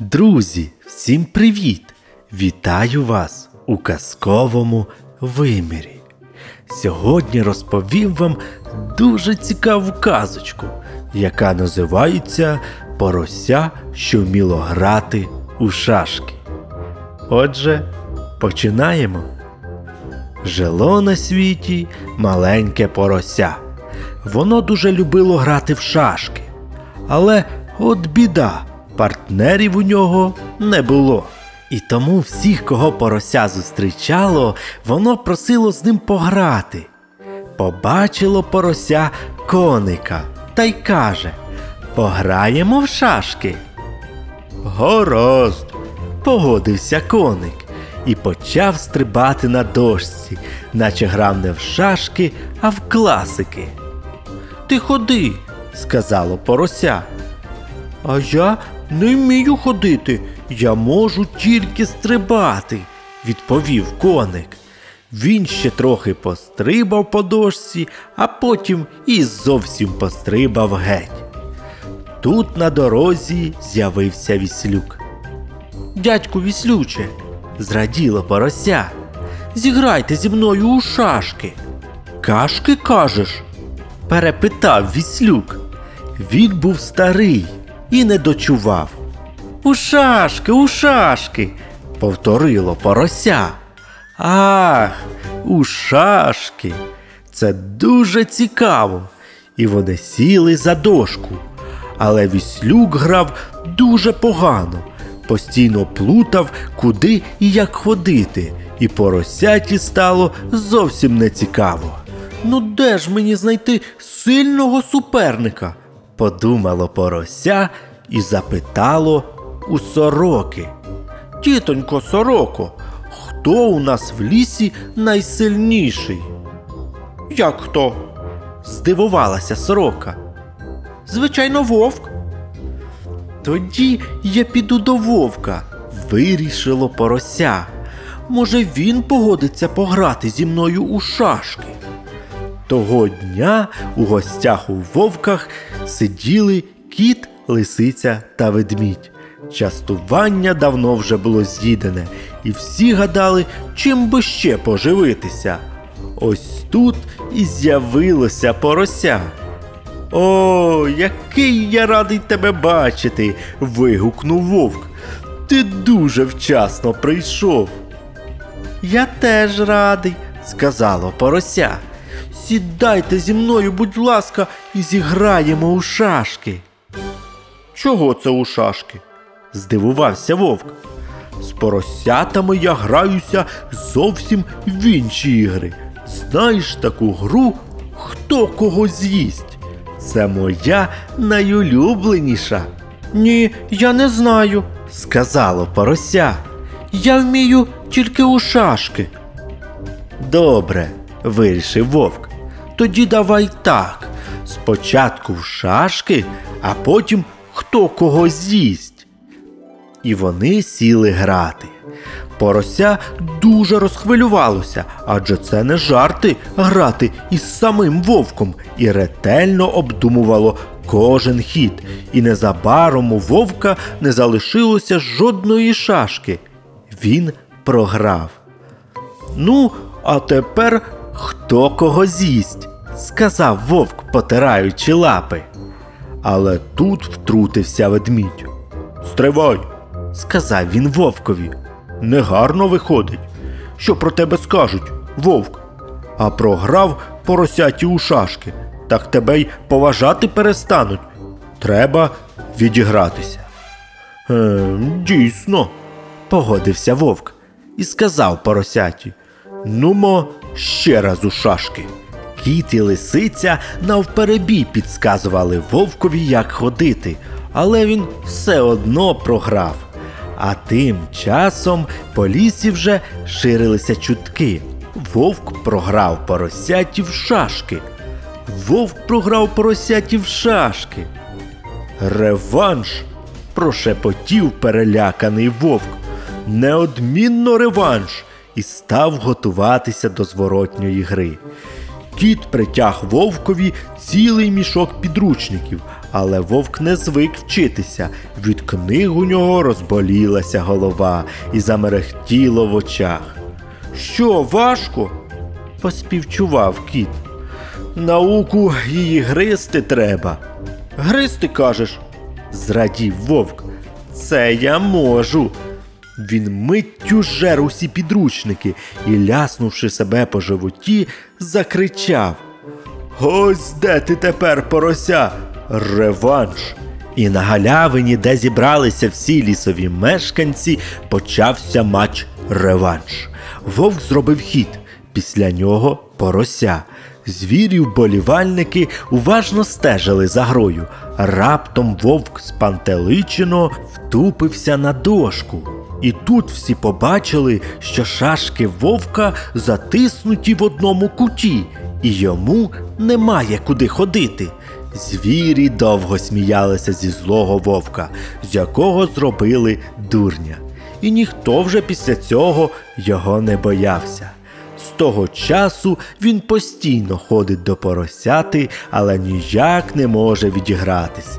Друзі, всім привіт! Вітаю вас у казковому вимірі. Сьогодні розповім вам дуже цікаву казочку, яка називається Порося, що вміло грати у шашки. Отже, починаємо. Жило на світі маленьке порося. Воно дуже любило грати в шашки. Але от біда, партнерів у нього не було. І тому всіх, кого порося зустрічало, воно просило з ним пограти. Побачило порося коника та й каже: Пограємо в шашки. Гаразд, погодився коник і почав стрибати на дошці, наче грав не в шашки, а в класики. Ти ходи, сказало порося. А я не вмію ходити, я можу тільки стрибати, відповів коник. Він ще трохи пострибав по дошці, а потім і зовсім пострибав геть. Тут на дорозі з'явився віслюк. Дядьку віслюче, зраділо порося. Зіграйте зі мною у шашки. Кашки кажеш? перепитав віслюк. Він був старий і не дочував. У шашки, у шашки, повторило порося. Ах, у шашки. Це дуже цікаво. І вони сіли за дошку. Але віслюк грав дуже погано, постійно плутав, куди і як ходити, і поросяті стало зовсім нецікаво. Ну де ж мені знайти сильного суперника? Подумало порося і запитало у сороки. Тітонько сороко, хто у нас в лісі найсильніший? Як хто? здивувалася сорока. Звичайно, вовк. Тоді я піду до вовка, вирішило порося. Може, він погодиться пограти зі мною у шашки. Того дня у гостях у вовках сиділи кіт, лисиця та ведмідь. Частування давно вже було з'їдене, і всі гадали, чим би ще поживитися. Ось тут і з'явилося порося. О, який я радий тебе бачити. вигукнув вовк. Ти дуже вчасно прийшов. Я теж радий, сказало порося. Сідайте зі мною, будь ласка, і зіграємо у шашки. Чого це у шашки? здивувався вовк. З поросятами я граюся зовсім в інші ігри. Знаєш таку гру, хто кого з'їсть? Це моя найулюбленіша. Ні, я не знаю, сказало порося. Я вмію тільки у шашки. Добре, вирішив вовк. Тоді давай так. Спочатку в шашки, а потім хто кого з'їсть. І вони сіли грати. Порося дуже розхвилювалося, адже це не жарти грати із самим вовком і ретельно обдумувало кожен хід. І незабаром у вовка не залишилося жодної шашки. Він програв. Ну, а тепер хто кого з'їсть, сказав вовк, потираючи лапи. Але тут втрутився ведмідь. Стривай, сказав він вовкові. Негарно виходить. Що про тебе скажуть, вовк? А програв поросяті у шашки, так тебе й поважати перестануть. Треба відігратися. Е, дійсно, погодився вовк і сказав поросяті. Нумо ще раз у шашки. Кіт і лисиця навперебій підсказували вовкові, як ходити, але він все одно програв. А тим часом по лісі вже ширилися чутки. Вовк програв поросяті в шашки. Вовк програв поросяті в шашки. Реванш. прошепотів переляканий вовк. Неодмінно реванш. І став готуватися до зворотньої гри. Кіт притяг вовкові цілий мішок підручників, Але вовк не звик вчитися. Від книг у нього розболілася голова і замерехтіло в очах. Що, важко? поспівчував кіт. Науку її гризти треба. Гризти кажеш? зрадів вовк. Це я можу. Він миттю жер усі підручники і, ляснувши себе по животі, закричав: Ось де ти тепер, порося! Реванш! І на галявині, де зібралися всі лісові мешканці, почався матч реванш. Вовк зробив хід, після нього порося. Звірі вболівальники уважно стежили за грою. Раптом вовк спантеличено втупився на дошку. І тут всі побачили, що шашки вовка затиснуті в одному куті, і йому немає куди ходити. Звірі довго сміялися зі злого вовка, з якого зробили дурня. І ніхто вже після цього його не боявся. З того часу він постійно ходить до поросяти, але ніяк не може відігратись.